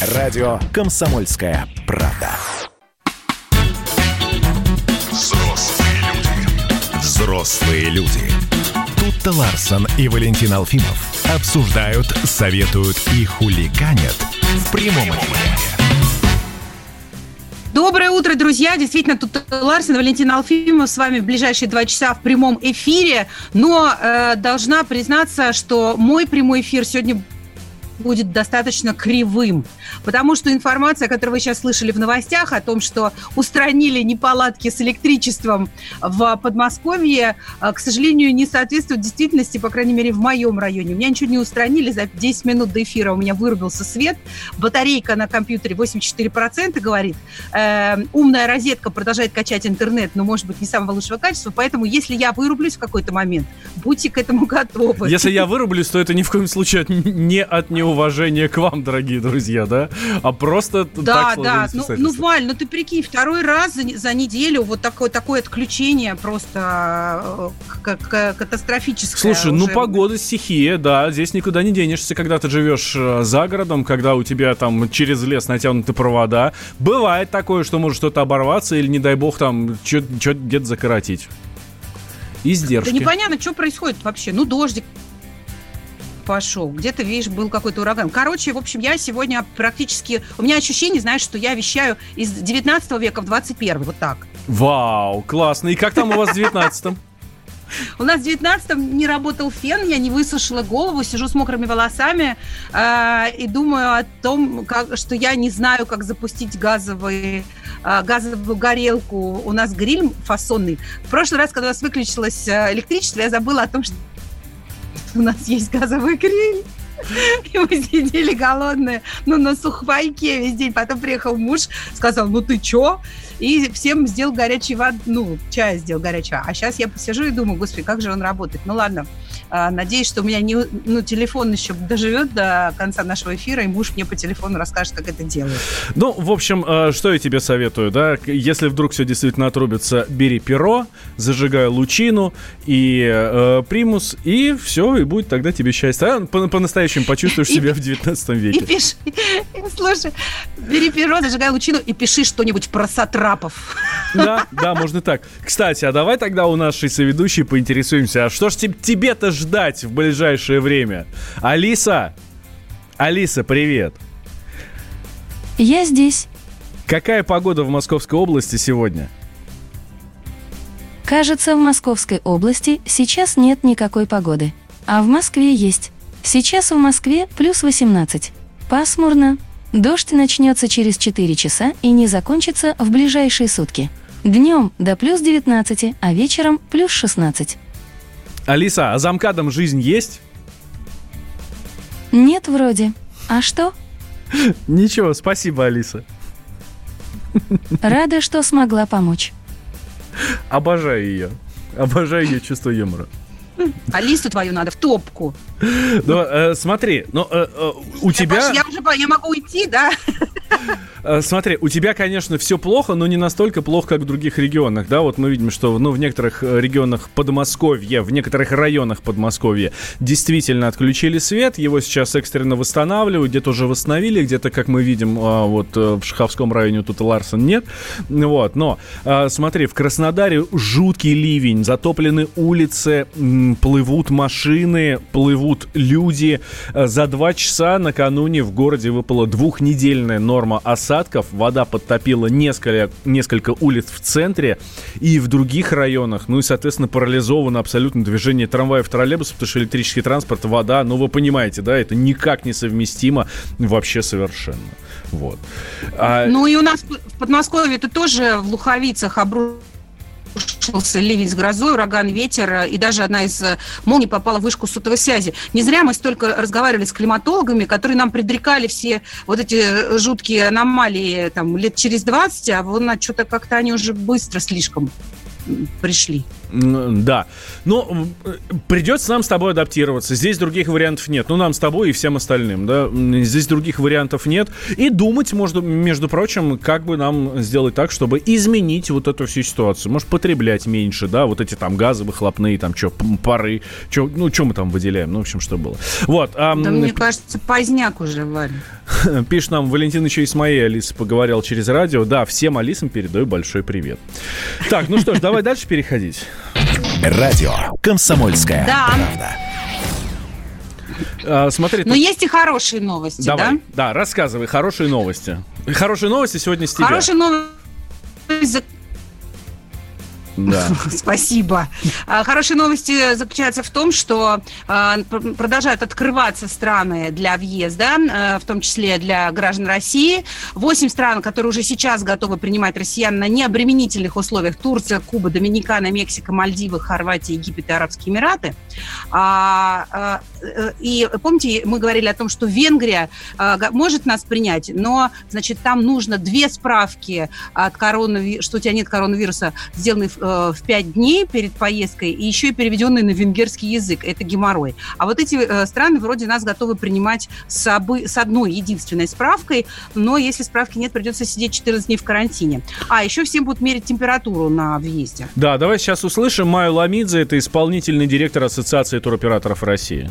Радио «Комсомольская правда». Взрослые люди. Взрослые люди. Тут-то Ларсон и Валентин Алфимов обсуждают, советуют и хулиганят в прямом эфире. Доброе утро, друзья. Действительно, тут Ларсен, Валентин Алфимов с вами в ближайшие два часа в прямом эфире. Но э, должна признаться, что мой прямой эфир сегодня будет достаточно кривым. Потому что информация, которую вы сейчас слышали в новостях о том, что устранили неполадки с электричеством в Подмосковье, э, к сожалению, не соответствует действительности, по крайней мере, в моем районе. У меня ничего не устранили. За 10 минут до эфира у меня вырубился свет. Батарейка на компьютере 84% говорит. Э, умная розетка продолжает качать интернет, но, может быть, не самого лучшего качества. Поэтому, если я вырублюсь в какой-то момент, будьте к этому готовы. Если я вырублюсь, то это ни в коем случае не от неуважения к вам, дорогие друзья, да? А просто Да, так да. сложились Ну, ну. Валь, ну ты прикинь, второй раз за, за неделю вот такое, такое отключение просто э, к- к- катастрофическое. Слушай, ну уже. погода стихия, да, здесь никуда не денешься, когда ты живешь э, за городом, когда у тебя там через лес натянуты провода. Бывает такое, что может что-то оборваться или, не дай бог, там что-то где-то закоротить. Да Издержки. непонятно, что происходит вообще. Ну, дождик пошел. Где-то, видишь, был какой-то ураган. Короче, в общем, я сегодня практически... У меня ощущение, знаешь, что я вещаю из 19 века в 21 вот так. Вау, классно. И как там у вас в 19-м? У нас в 19-м не работал фен, я не высушила голову, сижу с мокрыми волосами э, и думаю о том, как, что я не знаю, как запустить газовый, э, газовую горелку. У нас гриль фасонный. В прошлый раз, когда у нас выключилось э, электричество, я забыла о том, что у нас есть газовый гриль. И мы сидели голодные, ну, на сухпайке весь день. Потом приехал муж, сказал, ну, ты чё? И всем сделал горячий воду, ну, чай сделал горячего. А сейчас я посижу и думаю, господи, как же он работает. Ну, ладно, надеюсь, что у меня не, ну, телефон еще доживет до конца нашего эфира, и муж мне по телефону расскажет, как это делают. Ну, в общем, э, что я тебе советую, да? Если вдруг все действительно отрубится, бери перо, зажигай лучину и э, примус, и все, и будет тогда тебе счастье. А по- по-настоящему почувствуешь И- себя в 19 И веке. пиши, слушай, бери перо, зажигай лучину и пиши что-нибудь про сатрапов. Да, да, можно так. Кстати, а давай тогда у нашей соведущей поинтересуемся, а что ж те- тебе-то ждать в ближайшее время? Алиса! Алиса, привет! Я здесь. Какая погода в Московской области сегодня? Кажется, в Московской области сейчас нет никакой погоды. А в Москве есть. Сейчас в Москве плюс 18. Пасмурно. Дождь начнется через 4 часа и не закончится в ближайшие сутки. Днем до плюс 19, а вечером плюс 16. Алиса, а за МКАДом жизнь есть? Нет вроде. А что? Ничего, спасибо, Алиса. Рада, что смогла помочь. Обожаю ее. Обожаю ее чувство юмора. Алису твою надо в топку. Но э, смотри, ну, э, э, у тебя, Паш, я уже по- я могу уйти, да? Э, смотри, у тебя, конечно, все плохо, но не настолько плохо, как в других регионах, да, вот мы видим, что, ну, в некоторых э, регионах Подмосковья, в некоторых районах Подмосковья действительно отключили свет, его сейчас экстренно восстанавливают, где-то уже восстановили, где-то, как мы видим, а, вот э, в Шаховском районе тут Ларсон нет, вот, но, смотри, в Краснодаре жуткий ливень, затоплены улицы, плывут машины, плывут люди. За два часа накануне в городе выпала двухнедельная норма осадков. Вода подтопила несколько, несколько улиц в центре и в других районах. Ну и, соответственно, парализовано абсолютно движение трамваев, троллейбусов, потому что электрический транспорт, вода, ну вы понимаете, да, это никак не совместимо вообще совершенно. Вот. А, Ну и у нас в Подмосковье это тоже в Луховицах обрушился ливень с грозой, ураган, ветер, э, и даже одна из э, молний попала в вышку сотовой связи. Не зря мы столько разговаривали с климатологами, которые нам предрекали все вот эти э, жуткие аномалии там, лет через 20, а вон что-то как-то они уже быстро слишком пришли. Да. Но придется нам с тобой адаптироваться. Здесь других вариантов нет. Ну, нам с тобой и всем остальным, да. Здесь других вариантов нет. И думать, между, между прочим, как бы нам сделать так, чтобы изменить вот эту всю ситуацию. Может, потреблять меньше, да, вот эти там газы выхлопные, там, что, пары, чё, ну, что мы там выделяем, ну, в общем, что было. Вот. А, да, мне кажется, поздняк уже, Варя. Пишет нам Валентин еще и с моей Алисой поговорил через радио. Да, всем Алисам передаю большой привет. Так, ну что ж, давай дальше переходить. Радио «Комсомольская да. правда». А, смотри, Но тут... есть и хорошие новости, Давай. да? Да, рассказывай хорошие новости. Хорошие новости сегодня с тебя. Хорошие новости да. Спасибо. А, хорошие новости заключаются в том, что а, продолжают открываться страны для въезда, а, в том числе для граждан России. Восемь стран, которые уже сейчас готовы принимать россиян на необременительных условиях. Турция, Куба, Доминикана, Мексика, Мальдивы, Хорватия, Египет и Арабские Эмираты. И помните, мы говорили о том, что Венгрия может нас принять, но, значит, там нужно две справки от коронавируса, что у тебя нет коронавируса, сделанные Э, в пять дней перед поездкой и еще и переведенные на венгерский язык. Это геморрой. А вот эти э, страны вроде нас готовы принимать с, обы, с одной единственной справкой, но если справки нет, придется сидеть 14 дней в карантине. А еще всем будут мерить температуру на въезде. Да, давай сейчас услышим Майю Ламидзе, это исполнительный директор Ассоциации туроператоров России.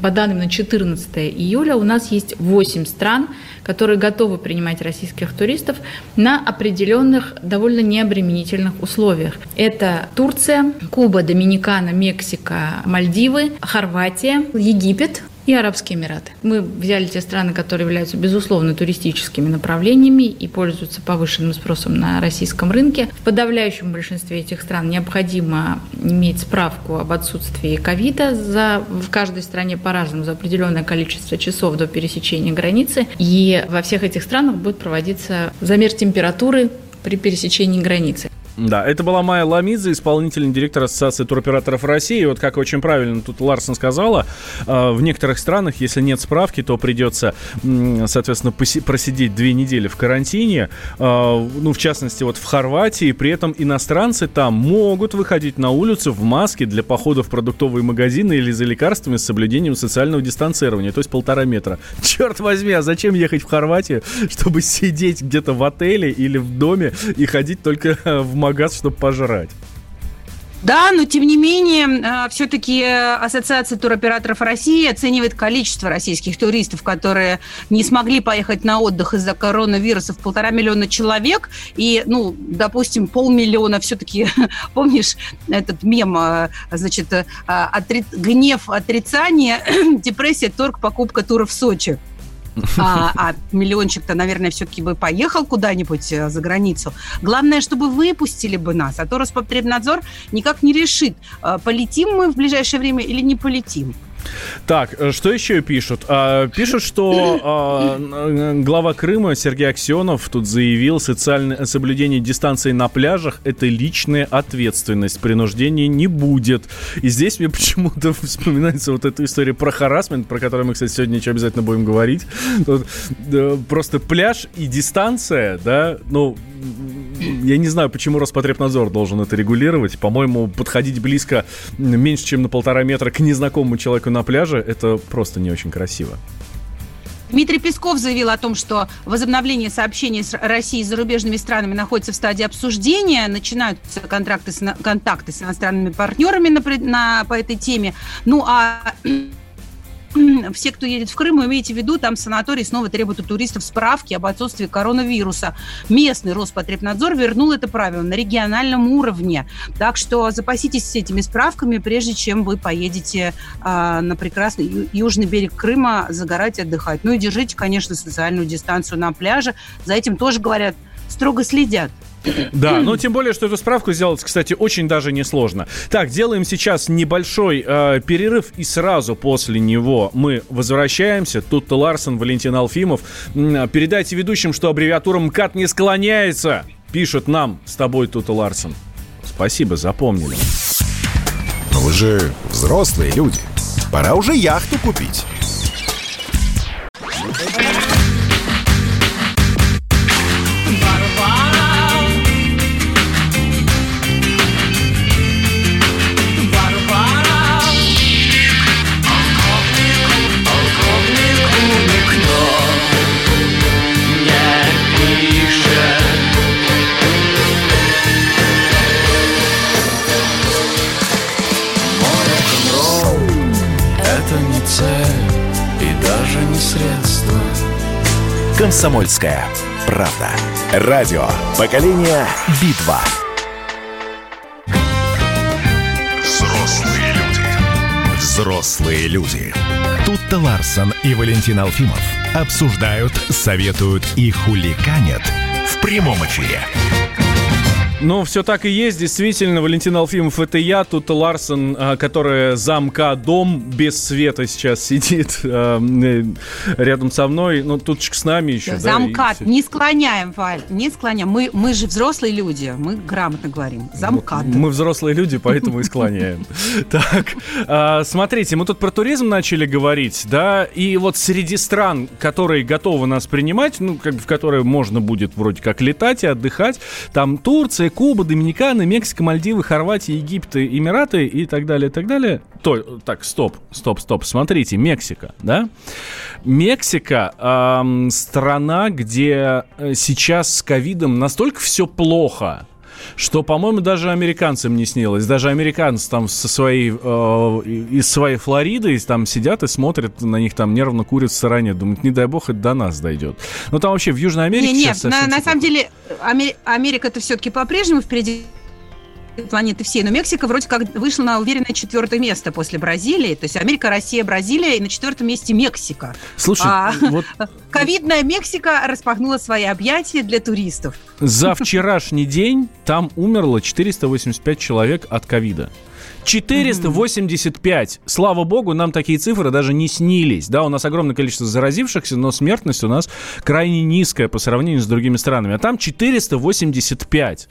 По данным на 14 июля у нас есть 8 стран, которые готовы принимать российских туристов на определенных довольно необременительных условиях. Это Турция, Куба, Доминикана, Мексика, Мальдивы, Хорватия, Египет, и Арабские Эмираты. Мы взяли те страны, которые являются, безусловно, туристическими направлениями и пользуются повышенным спросом на российском рынке. В подавляющем большинстве этих стран необходимо иметь справку об отсутствии ковида за, в каждой стране по-разному за определенное количество часов до пересечения границы. И во всех этих странах будет проводиться замер температуры при пересечении границы. Да, это была Майя Ламидзе, исполнительный директор Ассоциации туроператоров России. И вот как очень правильно тут Ларсон сказала, э, в некоторых странах, если нет справки, то придется, соответственно, просидеть две недели в карантине. Э, ну, в частности, вот в Хорватии. При этом иностранцы там могут выходить на улицу в маске для похода в продуктовые магазины или за лекарствами с соблюдением социального дистанцирования, то есть полтора метра. Черт возьми, а зачем ехать в Хорватию, чтобы сидеть где-то в отеле или в доме и ходить только в магаз, чтобы пожрать. Да, но тем не менее, а, все-таки Ассоциация туроператоров России оценивает количество российских туристов, которые не смогли поехать на отдых из-за коронавируса в полтора миллиона человек. И, ну, допустим, полмиллиона все-таки, помнишь этот мем, а, значит, а, отри... гнев, отрицание, депрессия, торг, покупка тура в Сочи. А, а миллиончик-то, наверное, все-таки бы поехал куда-нибудь э, за границу. Главное, чтобы выпустили бы нас, а то Роспотребнадзор никак не решит, э, полетим мы в ближайшее время или не полетим. Так, э, что еще пишут? А, пишут, что а, глава Крыма Сергей Аксенов тут заявил, социальное соблюдение дистанции на пляжах – это личная ответственность, принуждения не будет. И здесь мне почему-то вспоминается вот эта история про харасмент, про которую мы, кстати, сегодня еще обязательно будем говорить. Да, просто пляж и дистанция, да, ну, я не знаю, почему Роспотребнадзор должен это регулировать. По-моему, подходить близко меньше, чем на полтора метра к незнакомому человеку на пляже, это просто не очень красиво. Дмитрий Песков заявил о том, что возобновление сообщений с Россией с зарубежными странами находится в стадии обсуждения, начинаются контракты с, контакты с иностранными партнерами на, на, по этой теме. Ну а все, кто едет в Крым, имейте в виду, там санаторий снова требуют у туристов справки об отсутствии коронавируса. Местный Роспотребнадзор вернул это правило на региональном уровне. Так что запаситесь этими справками, прежде чем вы поедете э, на прекрасный южный берег Крыма загорать, отдыхать. Ну и держите, конечно, социальную дистанцию на пляже. За этим тоже, говорят, строго следят. Да, но тем более, что эту справку сделать, кстати, очень даже несложно. Так, делаем сейчас небольшой э, перерыв, и сразу после него мы возвращаемся. Тут Ларсон, Валентин Алфимов. Передайте ведущим, что аббревиатура МКАД не склоняется. Пишет нам с тобой тут Ларсон. Спасибо, запомнили. Но вы же взрослые люди. Пора уже яхту купить. Комсомольская правда. Радио поколения Битва. Взрослые люди. Взрослые люди. Тут-то Ларсон и Валентин Алфимов обсуждают, советуют и хуликанят в прямом эфире. Ну, все так и есть, действительно. Валентин Алфимов это я, тут Ларсон, а, который замка дом без света сейчас сидит а, э, рядом со мной. Ну, тут с нами еще. Замкат. Да, не склоняем, Валь, не склоняем. Мы, мы же взрослые люди, мы грамотно говорим. Замкат. Мы взрослые люди, поэтому и склоняем. Так, а, смотрите, мы тут про туризм начали говорить, да, и вот среди стран, которые готовы нас принимать, ну, как в которые можно будет вроде как летать и отдыхать, там Турция, Куба, Доминикана, Мексика, Мальдивы, Хорватия, Египет, Эмираты и так далее, и так далее. То, так, стоп, стоп, стоп. Смотрите, Мексика, да? Мексика эм, страна, где э, сейчас с ковидом настолько все плохо, что, по-моему, даже американцам не снилось. Даже американцы там со своей, э, из своей Флориды там сидят и смотрят на них, там нервно курят в стороне. Думают, не дай бог, это до нас дойдет. Ну, там вообще в Южной Америке не, Нет, на, на самом деле Америка это все-таки по-прежнему впереди планеты всей. Но Мексика вроде как вышла на уверенное четвертое место после Бразилии. То есть Америка, Россия, Бразилия и на четвертом месте Мексика. Слушай, а, вот... ковидная Мексика распахнула свои объятия для туристов. За вчерашний день там умерло 485 человек от ковида. 485. Слава богу, нам такие цифры даже не снились. Да, у нас огромное количество заразившихся, но смертность у нас крайне низкая по сравнению с другими странами. А там 485.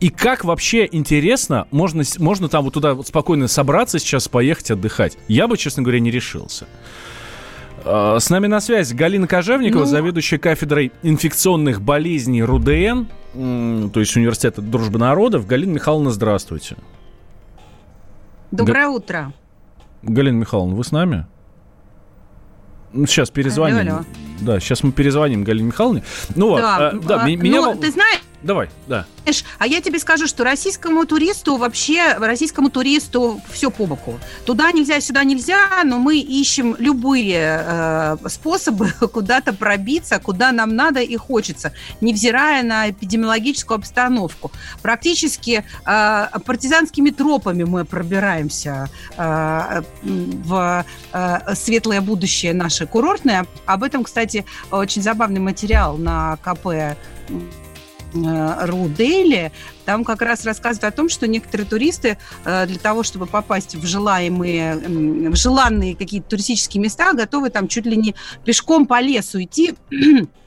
И как вообще интересно, можно, можно там вот туда вот спокойно собраться сейчас, поехать отдыхать? Я бы, честно говоря, не решился. А, с нами на связи Галина Кожевникова, ну... заведующая кафедрой инфекционных болезней РУДН, то есть Университета дружбы народов. Галина Михайловна, здравствуйте. Доброе Г... утро. Галина Михайловна, вы с нами? Сейчас ну, перезвоним. Алло, алло. Да, сейчас мы перезвоним Галине Михайловне. Ну вот, да, а, да, а, меня... Ну, ты знаешь, Давай, да. А я тебе скажу, что российскому туристу вообще, российскому туристу все по боку. Туда нельзя, сюда нельзя, но мы ищем любые э, способы куда-то пробиться, куда нам надо и хочется, невзирая на эпидемиологическую обстановку. Практически э, партизанскими тропами мы пробираемся э, в э, светлое будущее наше курортное. Об этом, кстати, очень забавный материал на КП Ру Дейли, там как раз рассказывают о том, что некоторые туристы э, для того, чтобы попасть в желаемые, в желанные какие-то туристические места, готовы там чуть ли не пешком по лесу идти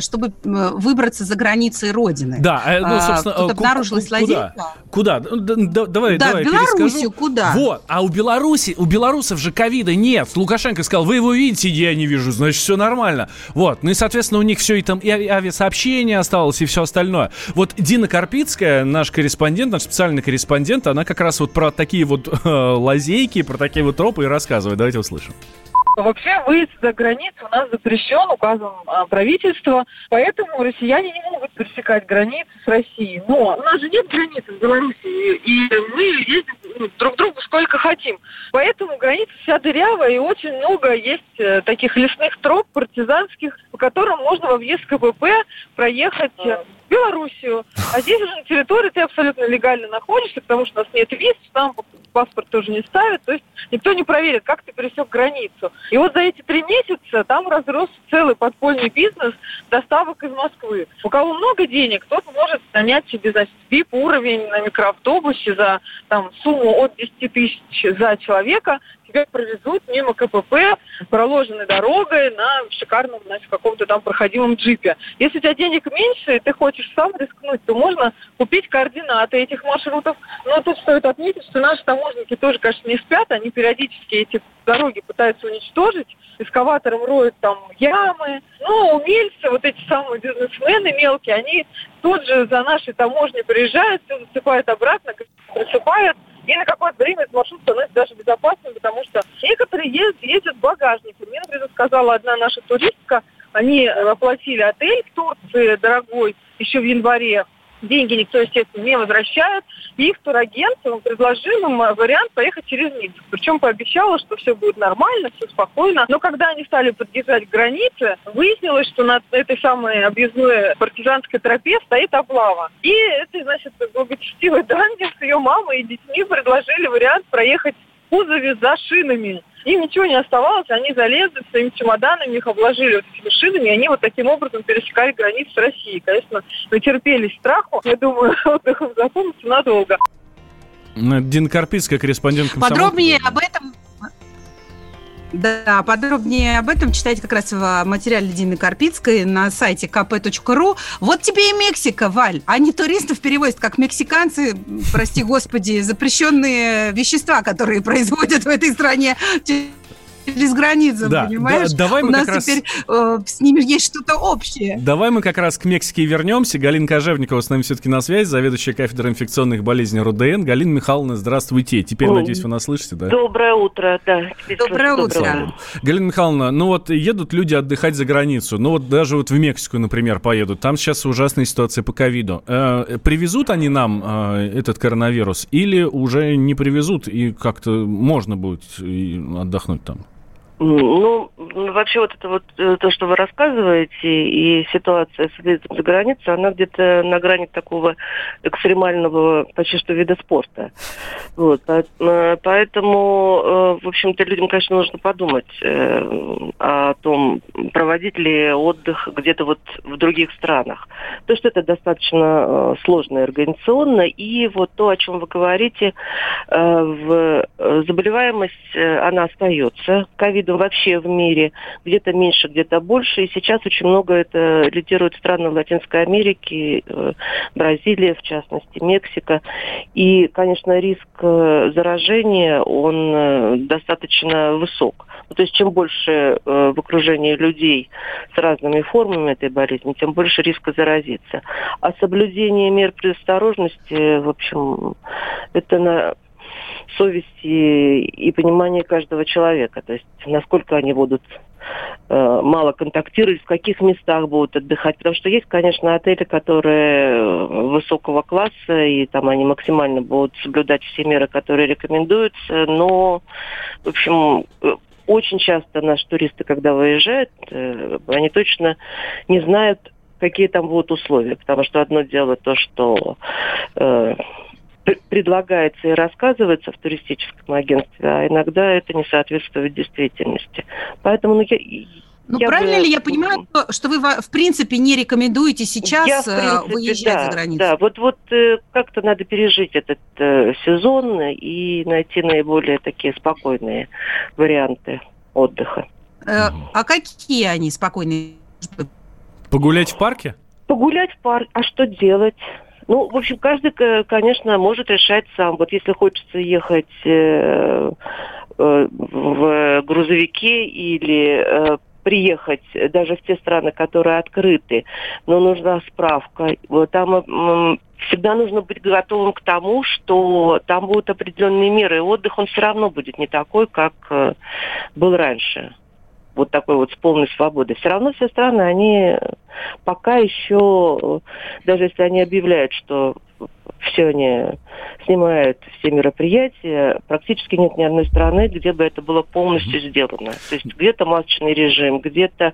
чтобы выбраться за границы Родины. Да, э, ну, собственно, Тут обнаружилась куда? лазейка. Куда? Да, давай, да, давай, Белоруссию куда? Вот, а у Беларуси, у белорусов же ковида нет. Лукашенко сказал, вы его видите, я не вижу, значит, все нормально. Вот, ну и, соответственно, у них все и там, и авиасообщение осталось, и все остальное. Вот Дина Карпицкая, наш корреспондент, наш специальный корреспондент, она как раз вот про такие вот э, лазейки, про такие вот тропы и рассказывает. Давайте услышим. Вообще выезд за границу у нас запрещен указом а, правительства, поэтому россияне не могут пересекать границы с Россией. Но у нас же нет границы с Белоруссией, и мы ездим ну, друг другу сколько хотим. Поэтому граница вся дырявая, и очень много есть э, таких лесных троп партизанских, по которым можно во въезд КПП проехать э, Белоруссию. А здесь уже на территории ты абсолютно легально находишься, потому что у нас нет виз, там паспорт тоже не ставят, то есть никто не проверит, как ты пересек границу. И вот за эти три месяца там разрос целый подпольный бизнес доставок из Москвы. У кого много денег, тот может нанять себе, значит, VIP-уровень на микроавтобусе за там, сумму от 10 тысяч за человека, тебя провезут мимо КПП, проложенной дорогой на шикарном, значит, каком-то там проходимом джипе. Если у тебя денег меньше, и ты хочешь сам рискнуть, то можно купить координаты этих маршрутов. Но тут стоит отметить, что наши таможенники тоже, конечно, не спят, они периодически эти дороги пытаются уничтожить, эскаватором роют там ямы. Но умельцы, вот эти самые бизнесмены мелкие, они тут же за нашей таможней приезжают, все засыпают обратно, присыпают, и на какое-то время этот маршрут становится даже безопасным, потому что некоторые ездят, ездят в багажнике. Мне, например, сказала одна наша туристка, они оплатили отель в Турции дорогой еще в январе, деньги никто, естественно, не возвращает. И их турагент он предложил им вариант поехать через Минск. Причем пообещала, что все будет нормально, все спокойно. Но когда они стали подъезжать к границе, выяснилось, что на этой самой объездной партизанской тропе стоит облава. И это, значит, благочестивая Данди с ее мамой и детьми предложили вариант проехать в кузове за шинами. Им ничего не оставалось, они залезли своими чемоданами, их обложили вот этими шинами, и они вот таким образом пересекали границу с Россией. Конечно, натерпелись страху. Я думаю, отдых им запомнится надолго. Дин Карпицкая, корреспондент Подробнее об этом да, подробнее об этом читайте как раз в материале Дины Карпицкой на сайте kp.ru. Вот тебе и Мексика, Валь. Они туристов перевозят как мексиканцы, прости господи, запрещенные вещества, которые производят в этой стране через границу, да, понимаешь? Да, давай мы У нас как раз... теперь э, с ними есть что-то общее. Давай мы как раз к Мексике вернемся. Галина Кожевникова с нами все-таки на связи, заведующая кафедрой инфекционных болезней РУДН. Галина Михайловна, здравствуйте. Теперь, О, надеюсь, вы нас слышите, да? Доброе утро, да. Доброе утро. Доброе. Галина Михайловна, ну вот едут люди отдыхать за границу, ну вот даже вот в Мексику, например, поедут. Там сейчас ужасная ситуация по ковиду. Э, привезут они нам э, этот коронавирус или уже не привезут и как-то можно будет отдохнуть там? Ну, вообще вот это вот э, то, что вы рассказываете, и ситуация с выездом за границу, она где-то на грани такого экстремального почти что вида спорта. Вот, э, поэтому, э, в общем-то, людям, конечно, нужно подумать о том, проводить ли отдых где-то вот в других странах. То, что это достаточно сложно организационно, и вот то, о чем вы говорите, в заболеваемость, она остается. Ковид видом вообще в мире. Где-то меньше, где-то больше. И сейчас очень много это лидируют страны Латинской Америки, э, Бразилия, в частности, Мексика. И, конечно, риск э, заражения, он э, достаточно высок. Ну, то есть чем больше в окружении людей с разными формами этой болезни, тем больше риска заразиться. А соблюдение мер предосторожности, в общем, это на совести и понимания каждого человека. То есть насколько они будут э, мало контактировать, в каких местах будут отдыхать. Потому что есть, конечно, отели, которые э, высокого класса, и там они максимально будут соблюдать все меры, которые рекомендуются. Но, в общем, э, очень часто наши туристы, когда выезжают, э, они точно не знают, какие там будут условия. Потому что одно дело то, что э, предлагается и рассказывается в туристическом агентстве, а иногда это не соответствует действительности. Поэтому ну, я, ну, я правильно бы... ли я понимаю, что вы, в принципе, не рекомендуете сейчас я, э, принципе, выезжать да, за границу? Да, вот, вот э, как-то надо пережить этот э, сезон и найти наиболее такие спокойные варианты отдыха. Э, а какие они спокойные? Погулять в парке? Погулять в парке. А что делать? Ну, в общем, каждый, конечно, может решать сам. Вот если хочется ехать э, э, в грузовике или э, приехать даже в те страны, которые открыты, но нужна справка. Там всегда нужно быть готовым к тому, что там будут определенные меры, и отдых он все равно будет не такой, как был раньше вот такой вот с полной свободой. Все равно все страны, они пока еще, даже если они объявляют, что все они снимают все мероприятия, практически нет ни одной страны, где бы это было полностью сделано. То есть где-то масочный режим, где-то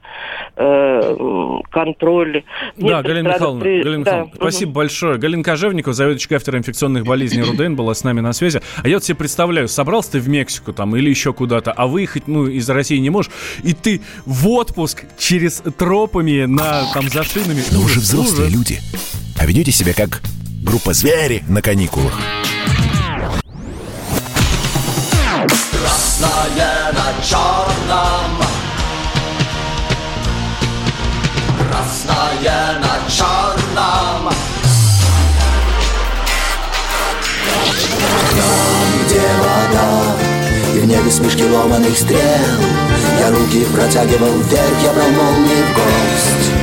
э, контроль. Да, Галина Михайловна, при... Галина да. Михайловна спасибо угу. большое. Галина Кожевникова, заведующая кафедрой инфекционных болезней РУДН, была с нами на связи. А я вот себе представляю, собрался ты в Мексику там или еще куда-то, а выехать ну, из России не можешь, и ты в отпуск через тропами на там за шинами. Но уже взрослые люди. А ведете себя как группа «Звери» на каникулах. Красное на черном. Красное на черном. Там, где вода И в небе смешки ломаных стрел Я руки протягивал вверх, я брал молнии в гость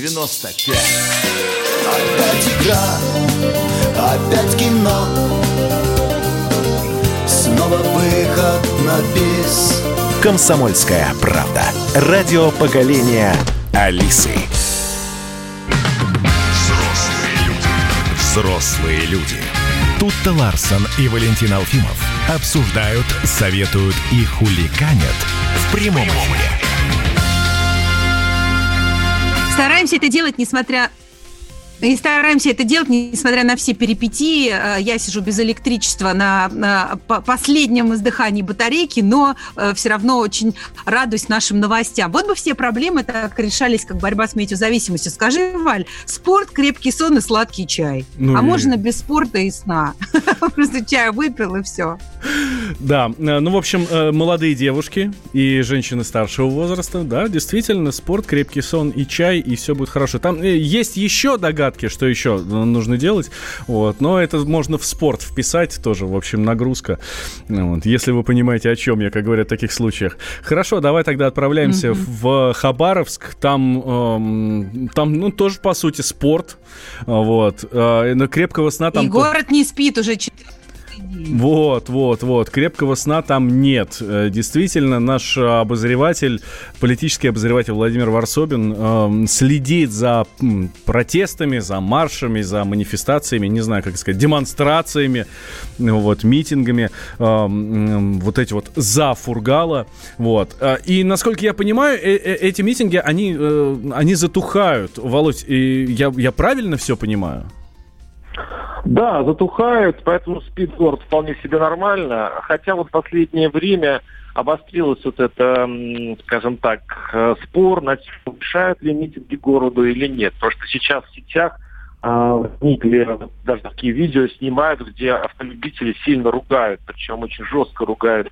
95. Опять игра, опять кино. Снова выход на бис. Комсомольская правда. Радио поколения Алисы. Взрослые люди. Взрослые люди. Тут-то Ларсон и Валентин Алфимов обсуждают, советуют и хуликанят в прямом эфире. Стараемся это делать, несмотря и стараемся это делать, несмотря на все перипетии. Э, Я сижу без электричества на, на по- последнем издыхании батарейки, но э, все равно очень радуюсь нашим новостям. Вот бы все проблемы так решались, как борьба с метеозависимостью. Скажи, Валь, спорт, крепкий сон и сладкий чай. Ну а и- можно без спорта и сна? Просто чай выпил и все. Да, э, ну, в общем, молодые девушки и женщины старшего возраста, да, действительно, спорт, крепкий сон и чай, и все будет хорошо. Там есть еще догадки, что еще нужно делать, вот, но это можно в спорт вписать тоже, в общем, нагрузка, вот, если вы понимаете, о чем я, как говорят в таких случаях. Хорошо, давай тогда отправляемся в Хабаровск, там, эм, там, ну, тоже, по сути, спорт, вот, э, крепкого сна там... И город не спит уже четвертый день. Вот, вот, вот. Крепкого сна там нет. Э, Действительно, наш э, обозреватель, политический обозреватель Владимир Варсобин эм, следит за протестами, за маршами, за манифестациями, не знаю, как сказать, демонстрациями, вот, митингами, эм, м, вот эти вот за Фургала, вот. Э, И, насколько я понимаю, э- э- эти митинги, они, э, они затухают. Володь, я, я правильно все понимаю? Да, затухают, поэтому спит город вполне себе нормально. Хотя вот в последнее время обострилось вот это, скажем так, э, спор на тему, мешают ли митинги городу или нет. Потому что сейчас в сетях а, возникли даже такие видео снимают, где автолюбители сильно ругают, причем очень жестко ругают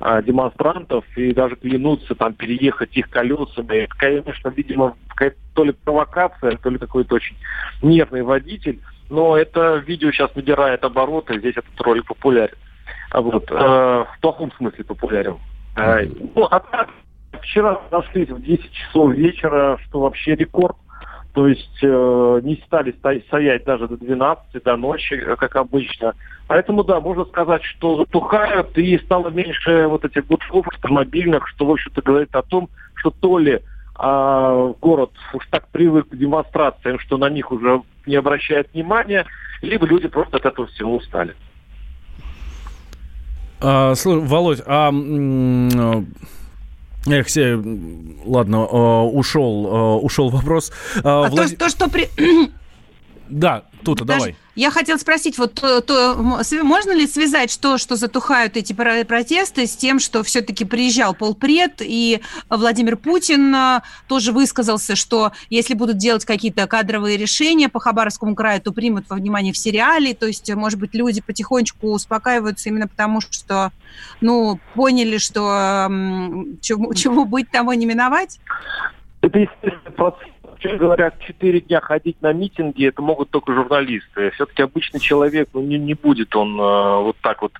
а, демонстрантов и даже клянутся там переехать их колесами. Это, конечно, видимо, то ли провокация, то ли какой-то очень нервный водитель. Но это видео сейчас набирает обороты, здесь этот ролик популярен. А Вот, э, в плохом смысле популярен. Э, ну, а так, вчера нашлись в 10 часов вечера, что вообще рекорд. То есть э, не стали ста- стоять даже до 12, до ночи, э, как обычно. Поэтому, да, можно сказать, что затухают и стало меньше вот этих гудков автомобильных, что, в общем-то, говорит о том, что то ли а, город уж так привык к демонстрациям, что на них уже не обращает внимания, либо люди просто от этого всего устали. А, слушай, Володь, а... э, Эх, се- ладно, э, ушел, э, ушел вопрос. А, Влад- то, то, что при... Да, Тута, Подожди, давай. Я хотела спросить, вот то, то, св- можно ли связать то, что затухают эти про- протесты, с тем, что все-таки приезжал полпред, и Владимир Путин а, тоже высказался, что если будут делать какие-то кадровые решения по Хабаровскому краю, то примут во внимание в сериале, то есть, может быть, люди потихонечку успокаиваются именно потому, что, ну, поняли, что чему, чему быть, того не миновать? Это естественный процесс. Вообще говоря, четыре дня ходить на митинги, это могут только журналисты. Все-таки обычный человек, ну, не, не будет он э, вот так вот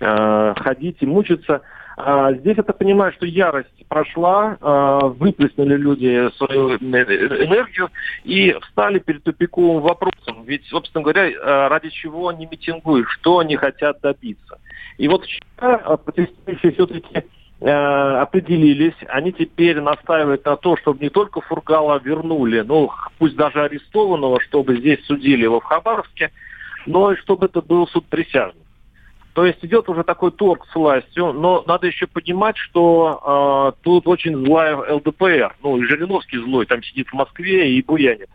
э, ходить и мучиться. А здесь это понимаю, что ярость прошла, э, выплеснули люди свою э- энергию и встали перед тупиковым вопросом. Ведь, собственно говоря, э, ради чего они митингуют, что они хотят добиться. И вот вчера э, протестующие все-таки определились, они теперь настаивают на то, чтобы не только Фургала вернули, ну, пусть даже арестованного, чтобы здесь судили его в Хабаровске, но и чтобы это был суд присяжных. То есть идет уже такой торг с властью, но надо еще понимать, что э, тут очень злая ЛДПР. Ну, и Жириновский злой, там сидит в Москве и буянит.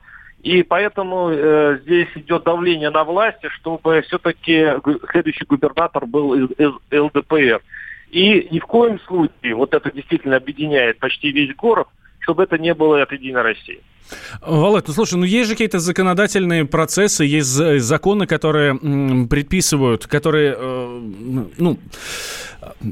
И поэтому э, здесь идет давление на власти, чтобы все-таки следующий губернатор был из, из ЛДПР. И ни в коем случае, вот это действительно объединяет почти весь город, чтобы это не было от Единой России. Володь, ну слушай, ну есть же какие-то законодательные процессы, есть за- законы, которые м, предписывают, которые, э, ну,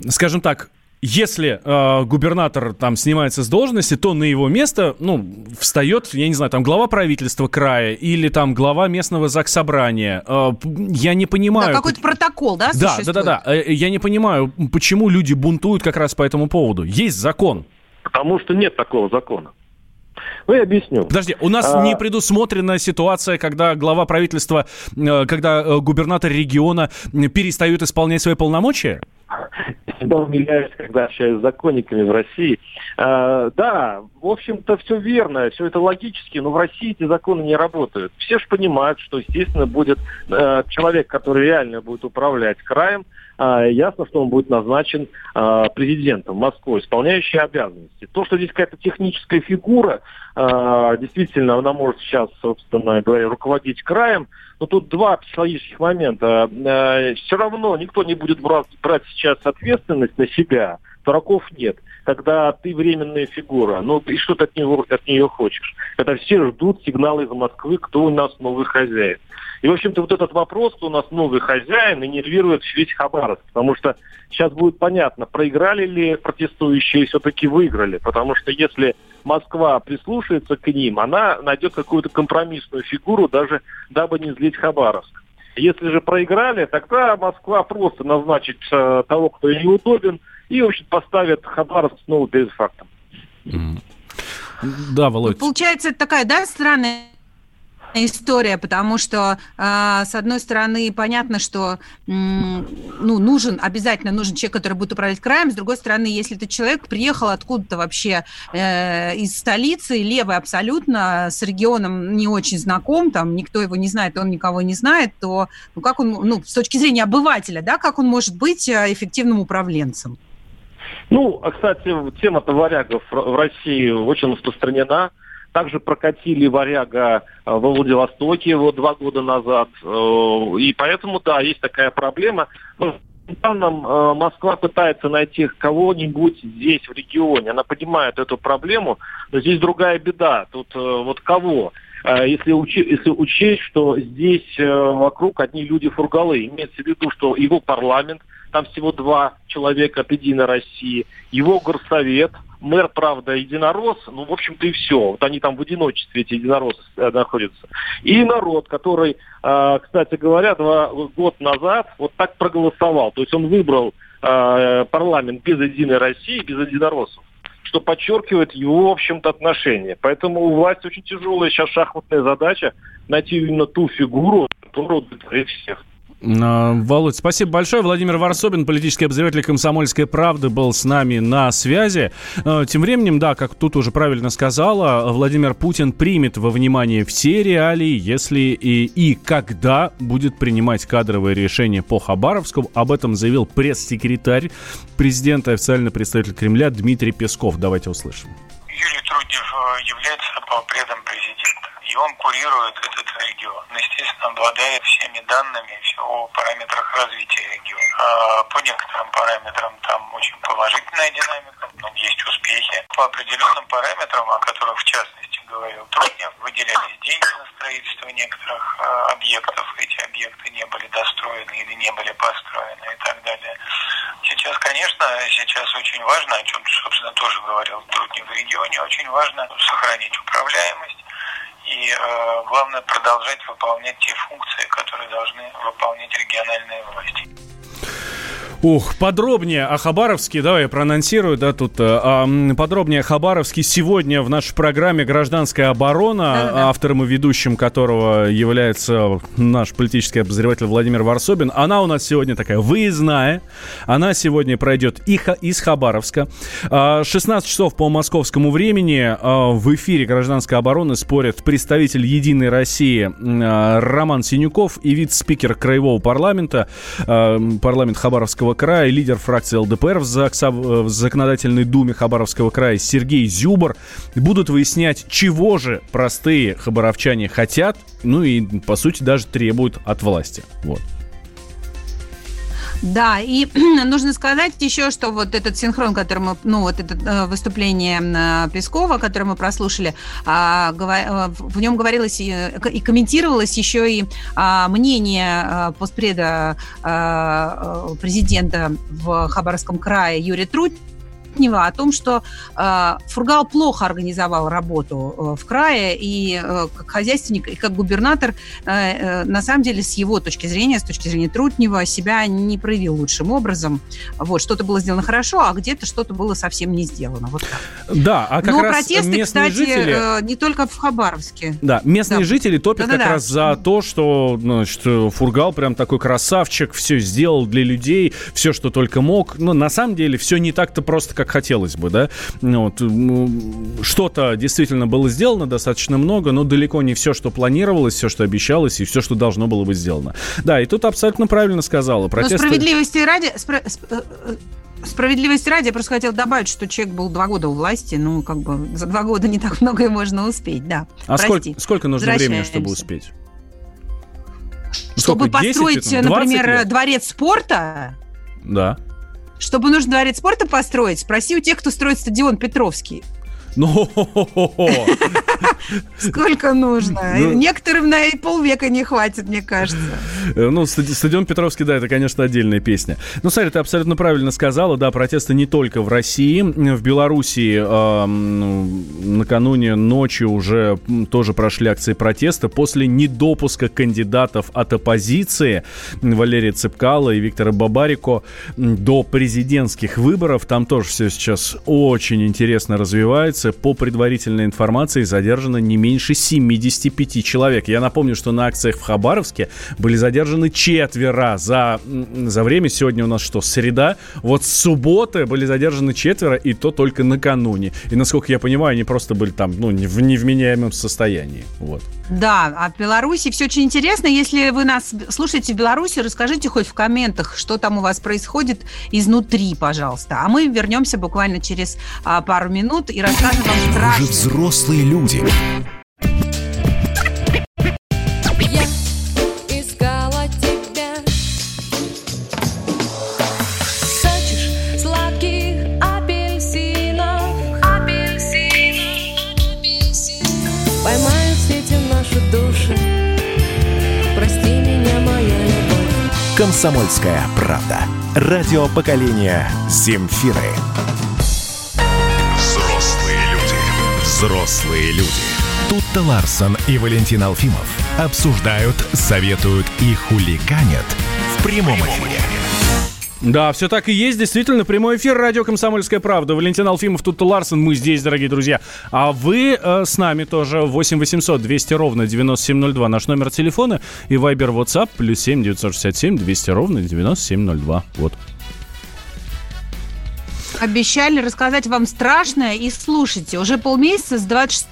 скажем так, если э, губернатор там снимается с должности, то на его место, ну, встает, я не знаю, там глава правительства края или там глава местного заксобрания. Э, я не понимаю. Да, какой-то протокол, да, Да, да, существует? да, да. Э, Я не понимаю, почему люди бунтуют как раз по этому поводу. Есть закон. Потому что нет такого закона. Ну, я объясню. Подожди, у нас а... не предусмотрена ситуация, когда глава правительства, э, когда э, губернатор региона перестает исполнять свои полномочия? всегда умиляюсь, когда общаюсь с законниками в России. А, да, в общем-то, все верно, все это логически, но в России эти законы не работают. Все же понимают, что, естественно, будет э, человек, который реально будет управлять краем, э, ясно, что он будет назначен э, президентом Москвы, исполняющий обязанности. То, что здесь какая-то техническая фигура, э, действительно, она может сейчас, собственно говоря, руководить краем, но тут два психологических момента. Все равно никто не будет брать сейчас ответственность на себя. Дураков нет. Когда ты временная фигура, ну и что ты от, него, от нее хочешь? Когда все ждут сигналы из Москвы, кто у нас новый хозяин. И, в общем-то, вот этот вопрос, кто у нас новый хозяин, и нервирует весь Хабаровск. Потому что сейчас будет понятно, проиграли ли протестующие, все-таки выиграли. Потому что если Москва прислушается к ним, она найдет какую-то компромиссную фигуру, даже дабы не злить Хабаровск. Если же проиграли, тогда Москва просто назначит э, того, кто ей неудобен, и, в общем, поставит Хабаровск снова перед фактом. Да, Володь. Получается, это такая, да, странная история, потому что, э, с одной стороны, понятно, что э, ну, нужен, обязательно нужен человек, который будет управлять краем, с другой стороны, если этот человек приехал откуда-то вообще э, из столицы, левый абсолютно, с регионом не очень знаком, там никто его не знает, он никого не знает, то ну, как он, ну, с точки зрения обывателя, да, как он может быть э, эффективным управленцем? Ну, а, кстати, тема-то варягов в России очень распространена. Также прокатили «Варяга» э, во Владивостоке вот два года назад. Э, и поэтому, да, есть такая проблема. Но данным э, Москва пытается найти кого-нибудь здесь, в регионе. Она понимает эту проблему, но здесь другая беда. Тут вот кого? Если, учи, если учесть, что здесь вокруг одни люди фургалы, имеется в виду, что его парламент, там всего два человека от «Единой России», его горсовет – Мэр, правда, единорос, ну, в общем-то, и все. Вот они там в одиночестве, эти единороссы, э, находятся. И народ, который, э, кстати говоря, два год назад вот так проголосовал. То есть он выбрал э, парламент без «Единой России», без единороссов что подчеркивает его, в общем-то, отношение. Поэтому у власти очень тяжелая сейчас шахматная задача найти именно ту фигуру, которая удовлетворит всех. А, Володь, спасибо большое. Владимир Варсобин, политический обозреватель «Комсомольской правды», был с нами на связи. А, тем временем, да, как тут уже правильно сказала, Владимир Путин примет во внимание все реалии, если и, и когда будет принимать кадровые решения по Хабаровску. Об этом заявил пресс-секретарь президента, официальный представитель Кремля Дмитрий Песков. Давайте услышим. Юрий Труднев э, является предом президента и он курирует этот регион. Он, естественно, обладает всеми данными о параметрах развития региона. А по некоторым параметрам там очень положительная динамика, но есть успехи. По определенным параметрам, о которых в частности говорил Труднев, выделялись деньги на строительство некоторых э, объектов. Эти объекты не были достроены или не были построены и так далее. Сейчас, конечно, сейчас очень важно, о чем, собственно, тоже говорил Труднев в регионе, очень важно сохранить управляемость, и э, главное продолжать выполнять те функции, которые должны выполнять региональные власти. Ух, подробнее о Хабаровске, давай я проанонсирую, да, тут э, подробнее о Хабаровске сегодня в нашей программе «Гражданская оборона», Да-да-да. автором и ведущим которого является наш политический обозреватель Владимир Варсобин. Она у нас сегодня такая выездная, она сегодня пройдет из Хабаровска. 16 а, часов по московскому времени а, в эфире «Гражданской обороны» спорят представитель «Единой России» а, Роман Синюков и вице-спикер Краевого парламента, парламент Хабаровского Хабаровского края, лидер фракции ЛДПР в, Закса, в Законодательной Думе Хабаровского края Сергей Зюбор будут выяснять, чего же простые хабаровчане хотят, ну и, по сути, даже требуют от власти. Вот. Да, и нужно сказать еще, что вот этот синхрон, который мы, ну вот это э, выступление э, Пескова, которое мы прослушали, а, э, в нем говорилось и комментировалось еще и а, мнение постпреда президента в Хабаровском крае Юрия Трудь Трутнева о том, что э, Фургал плохо организовал работу э, в крае, и э, как хозяйственник, и как губернатор, э, э, на самом деле, с его точки зрения, с точки зрения Трутнева, себя не проявил лучшим образом. Вот, что-то было сделано хорошо, а где-то что-то было совсем не сделано. Вот так. Да, а как Но раз протесты, кстати, жители... э, не только в Хабаровске. Да, местные Да. жители топят Да-да-да. как раз за то, что значит, Фургал прям такой красавчик, все сделал для людей, все, что только мог. Но на самом деле все не так-то просто, как хотелось бы, да. Ну, Вот, м, что-то действительно было сделано достаточно много, но далеко не все, что планировалось, все, что обещалось и все, что должно было быть сделано. Да, и тут абсолютно правильно сказала. Но Протесты... справедливости ради... э, э, Справедливости ради, я просто хотела добавить, что человек был два года у власти, ну, как бы за два года не так многое можно успеть, да. А Прости. сколько, сколько нужно времени, чтобы успеть? Чтобы Сколько, 10, построить, 15, 20 например, лет? дворец спорта, Да. Чтобы нужно дворец спорта построить, спроси у тех, кто строит стадион Петровский. Ну, Сколько нужно? Ну. Некоторым на и полвека не хватит, мне кажется. Э, Ну, стади- стадион Петровский, да, это, конечно, отдельная песня. Ну, смотри, ты абсолютно правильно сказала, да, протесты не только в России. В Белоруссии ну, накануне ночью уже тоже прошли акции протеста после недопуска кандидатов от оппозиции Валерия Цепкала и Виктора Бабарико до президентских выборов. Там тоже все сейчас очень интересно развивается. По предварительной информации задержано не меньше 75 человек. Я напомню, что на акциях в Хабаровске были задержаны четверо за, за время. Сегодня у нас что, среда? Вот с субботы были задержаны четверо, и то только накануне. И, насколько я понимаю, они просто были там, ну, в невменяемом состоянии. Вот. Да, а в Беларуси все очень интересно. Если вы нас слушаете в Беларуси, расскажите хоть в комментах, что там у вас происходит изнутри, пожалуйста. А мы вернемся буквально через а, пару минут и расскажем вам Вы же страшные взрослые люди. Я искала тебя Хочешь сладких апельсинов Поймают в сети наши души Прости меня, моя любовь Комсомольская правда. Радио поколения Земфиры. Взрослые люди. Тутта Ларсон и Валентин Алфимов обсуждают, советуют и хуликанят в прямом эфире. Да, все так и есть. Действительно, прямой эфир радио «Комсомольская правда». Валентин Алфимов, тут Ларсен, мы здесь, дорогие друзья. А вы э, с нами тоже 8 800 200 ровно 9702 наш номер телефона и Viber WhatsApp плюс 7 967 200 ровно 9702. Вот. Обещали рассказать вам страшное и слушайте. Уже полмесяца с 26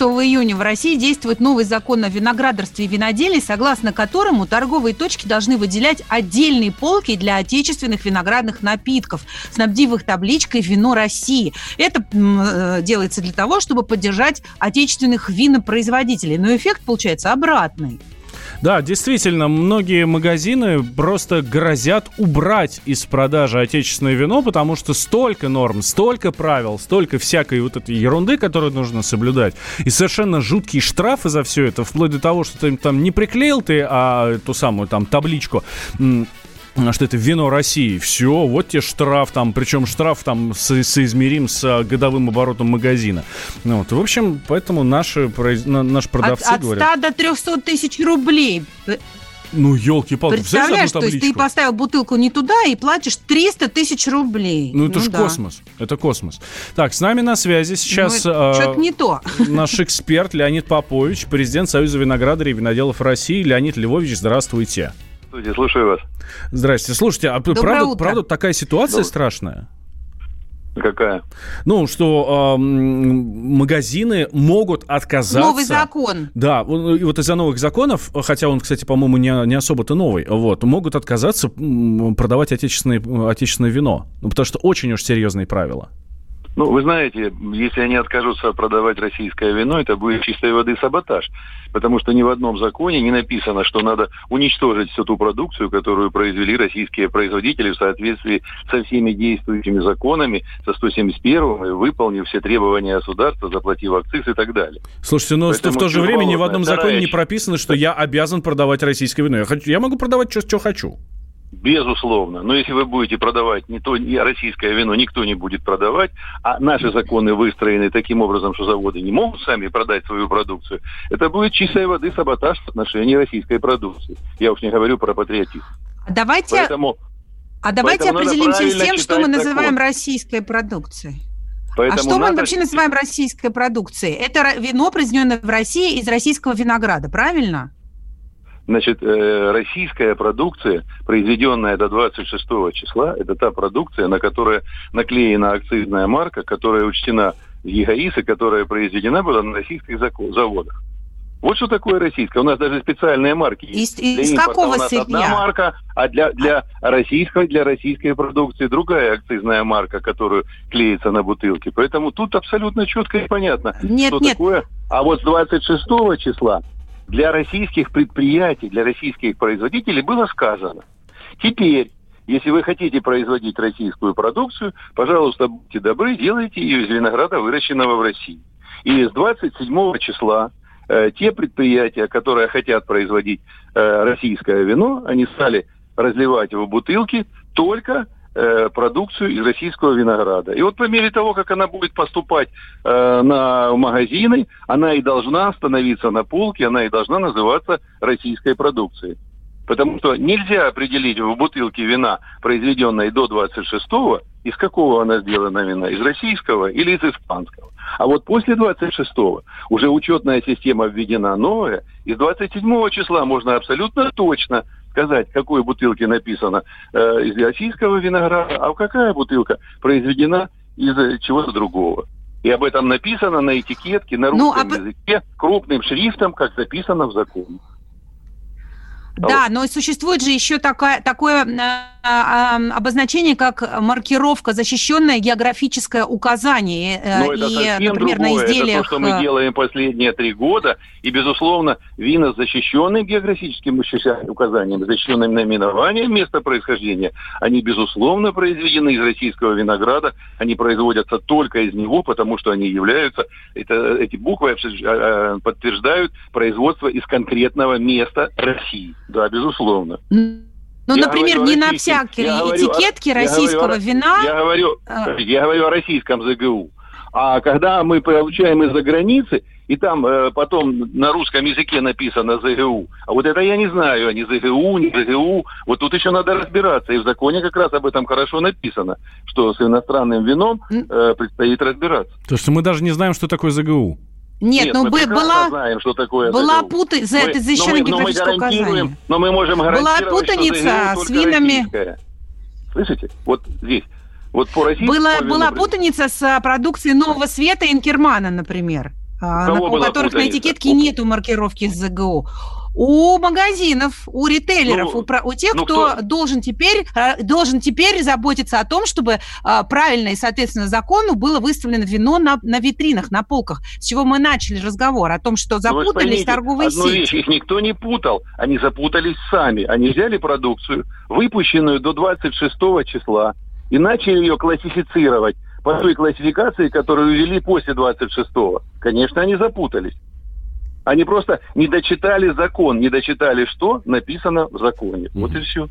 июня в России действует новый закон о виноградарстве и виноделии, согласно которому торговые точки должны выделять отдельные полки для отечественных виноградных напитков, снабдив их табличкой «Вино России». Это э, делается для того, чтобы поддержать отечественных винопроизводителей. Но эффект получается обратный. Да, действительно, многие магазины просто грозят убрать из продажи отечественное вино, потому что столько норм, столько правил, столько всякой вот этой ерунды, которую нужно соблюдать, и совершенно жуткие штрафы за все это, вплоть до того, что ты там не приклеил ты, а ту самую там табличку, что это вино России. Все, вот тебе штраф там, причем штраф там со- соизмерим с а, годовым оборотом магазина. Ну, вот, в общем, поэтому наши, произ- на- наши От, продавцы от 100 говорят, до 300 тысяч рублей. ну, елки-палки, Представляешь, то есть ты поставил бутылку не туда и платишь 300 тысяч рублей. Ну, это ж да. космос. Это космос. Так, с нами на связи сейчас Ну, э, Что-то не то. наш эксперт Леонид Попович, президент Союза виноградарей и виноделов России. Леонид Львович, здравствуйте. Студия, слушаю вас. Здрасте. Слушайте, а Доброе правда, утро. правда такая ситуация Ну, страшная? Какая? Ну, что э, магазины могут отказаться... Новый закон. Да, и вот из-за новых законов, хотя он, кстати, по-моему, не, не особо-то новый, вот, могут отказаться продавать отечественное, отечественное вино. Ну, потому что очень уж серьезные правила. Ну, вы знаете, если они откажутся продавать российское вино, это будет чистой воды саботаж. Потому что ни в одном законе не написано, что надо уничтожить всю ту продукцию, которую произвели российские производители в соответствии со всеми действующими законами, со 171 и выполнив все требования государства, заплатив акциз и так далее. Слушайте, но Поэтому в то же время ни в одном законе не прописано, что я обязан продавать российское вино. Я, хочу, я могу продавать, что хочу. Безусловно. Но если вы будете продавать не то не российское вино, никто не будет продавать, а наши законы выстроены таким образом, что заводы не могут сами продать свою продукцию, это будет чистой воды саботаж в отношении российской продукции. Я уж не говорю про патриотизм. Давайте, Поэтому, а давайте поэтому определимся с тем, что мы называем закон. российской продукцией. поэтому а что мы надо- вообще называем российской продукцией? Это вино, произведенное в России из российского винограда, правильно? Значит, э, российская продукция, произведенная до 26 числа, это та продукция, на которой наклеена акцизная марка, которая учтена в ЕГАИС и которая произведена была на российских заводах. Вот что такое российское. У нас даже специальные марки есть. Из, из Для импорта какого у нас одна сырья? марка, а для, для, российской, для российской продукции другая акцизная марка, которую клеится на бутылке. Поэтому тут абсолютно четко и понятно, Нет, что нет. такое. А вот с 26 числа для российских предприятий, для российских производителей было сказано. Теперь, если вы хотите производить российскую продукцию, пожалуйста, будьте добры, делайте ее из винограда, выращенного в России. И с 27 числа э, те предприятия, которые хотят производить э, российское вино, они стали разливать его в бутылки только э, продукцию из российского винограда. И вот по мере того, как она будет поступать э, на магазины, она и должна становиться на полке, она и должна называться российской продукцией. Потому что нельзя определить в бутылке вина, произведенной до 26-го, из какого она сделана вина, из российского или из испанского. А вот после 26-го уже учетная система введена новая, и с 27 числа можно абсолютно точно сказать, в какой бутылке написано э, из российского винограда, а какая бутылка произведена из э, чего-то другого. И об этом написано на этикетке на Ну, русском об- языке крупным шрифтом, как записано в законе. Да, но существует же еще такое, такое э, обозначение, как маркировка, защищенное географическое указание. Э, Но это и, совсем например, на другое. изделиях... Это то, что мы э, делаем последние три года. И, безусловно, вина с защищенным географическим указанием, защищенным наименованием места происхождения, они, безусловно, произведены из российского винограда. Они производятся только из него, потому что они являются... Это, эти буквы э, э, подтверждают производство из конкретного места России. Да, безусловно. Ну, Я например, не на всякой этикетке говорю о российского ро- вина... Я говорю, А. я говорю о российском ЗГУ. А когда мы получаем из-за границы, и там э, потом на русском языке написано ЗГУ, а вот это я не знаю, а не ЗГУ, не ЗГУ. Вот тут еще надо разбираться. И в законе как раз об этом хорошо написано, что с иностранным вином э, предстоит разбираться. То, что мы даже не знаем, что такое ЗГУ. Нет, ну мы была, знаем, что такое была ЗГУ. пута... за Мы- это но защищенное мы географическое указание. Но мы можем Была гарантировать, путаница что ЗГУ с винами. российское. Слышите? Вот здесь. Вот по российскому Была, вину была путаница с а, продукцией Нового Света и Инкермана, например, а, кого на- у была которых на путаница? этикетке нету маркировки с ЗГУ. У магазинов, у ритейлеров, Ну, у, у тех, ну, кто, кто? должен теперь э, должен теперь заботиться о том, чтобы а, правильно и соответственно закону было выставлено вино на, на витринах, на полках. С чего мы начали разговор о том, что Ну, запутались поймите, торговые одну сети. вещь, их никто не путал, они запутались сами. Они взяли продукцию, выпущенную до 26 числа, и начали ее классифицировать по той классификации, которую ввели после 26 Конечно, они запутались. Они просто не дочитали закон, не дочитали, что написано в законе. Вот и все.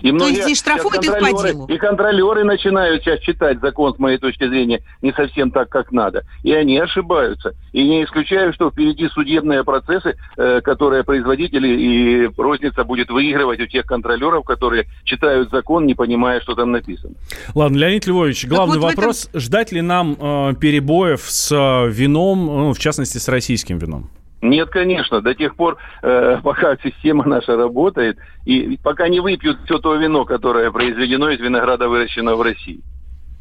И многие есть и штрафуют сейчас их по контролеры- делу. И контролеры начинают сейчас читать закон, с моей точки зрения, не совсем так, как надо. И они ошибаются. И не исключаю, что впереди судебные процессы, э, которые производители и розница будет выигрывать у тех контролеров, которые читают закон, не понимая, что там написано. Ладно, Леонид Львович, главный вот в этом- вопрос, ждать ли нам э, перебоев с э, вином, ну, в частности, с российским вином? Нет, конечно, до тех пор, э, пока система наша работает, и пока не выпьют все то вино, которое произведено из винограда, выращенного в России.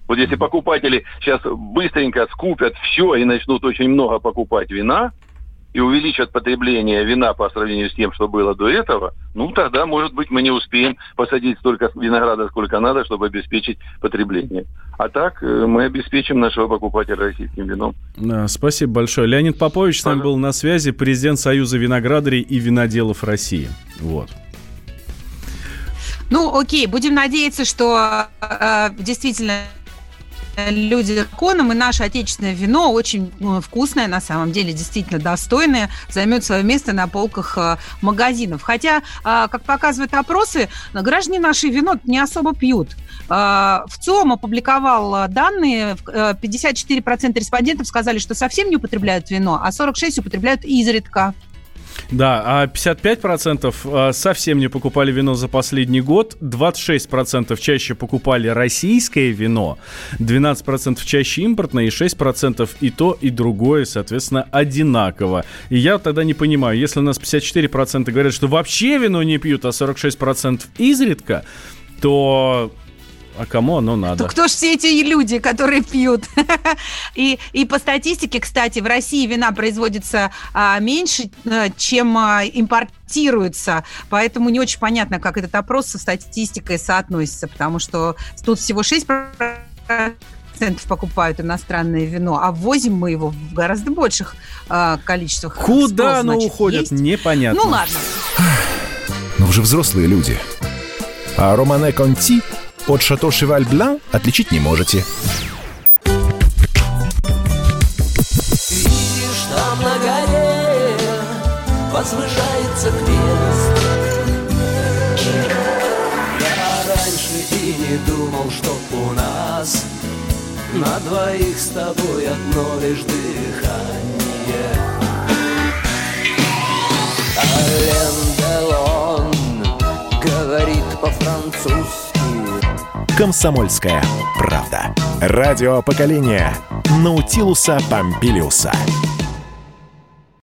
Вот если покупатели сейчас быстренько скупят все и начнут очень много покупать вина, и увеличат потребление вина по сравнению с тем, что было до этого, ну тогда, может быть, мы не успеем посадить столько винограда, сколько надо, чтобы обеспечить потребление. А так э, мы обеспечим нашего покупателя российским вином. Да, спасибо большое. Леонид Попович с нами был на связи, президент Союза виноградарей и виноделов России. Вот. Ну, окей, будем надеяться, что э, действительно люди законом, и наше отечественное вино очень ну, вкусное, на самом деле, действительно достойное, займет свое место на полках э, магазинов. Хотя, а, как показывают опросы, граждане наши вино не особо пьют. В ЦОМ опубликовал данные, 54% э, респондентов сказали, что совсем не употребляют вино, а 46% употребляют изредка. Да, а 55% а, совсем не покупали вино за последний год, 26% чаще покупали российское вино, 12% чаще импортное и 6% и то, и другое, соответственно, одинаково. И я тогда не понимаю, если у нас 54% говорят, что вообще вино не пьют, а 46% изредка, то а кому оно надо? То кто же все эти люди, которые пьют? и, и по статистике, кстати, в России вина производится а, меньше, а, чем а, импортируется. Поэтому не очень понятно, как этот опрос со статистикой соотносится, потому что тут всего 6% покупают иностранное вино, а ввозим мы его в гораздо больших э, количествах. Куда Спрос, оно значит, уходит, есть. непонятно. Ну ладно. Но вы же взрослые люди. А Романе Конти от Шато Шеваль Блан отличить не можете. Видишь, там на горе возвышается крест. Я раньше и не думал, что у нас на двоих с тобой одно лишь дыхание. Ален Делон говорит по-французски «Комсомольская правда». Радио поколения Наутилуса Помпилиуса.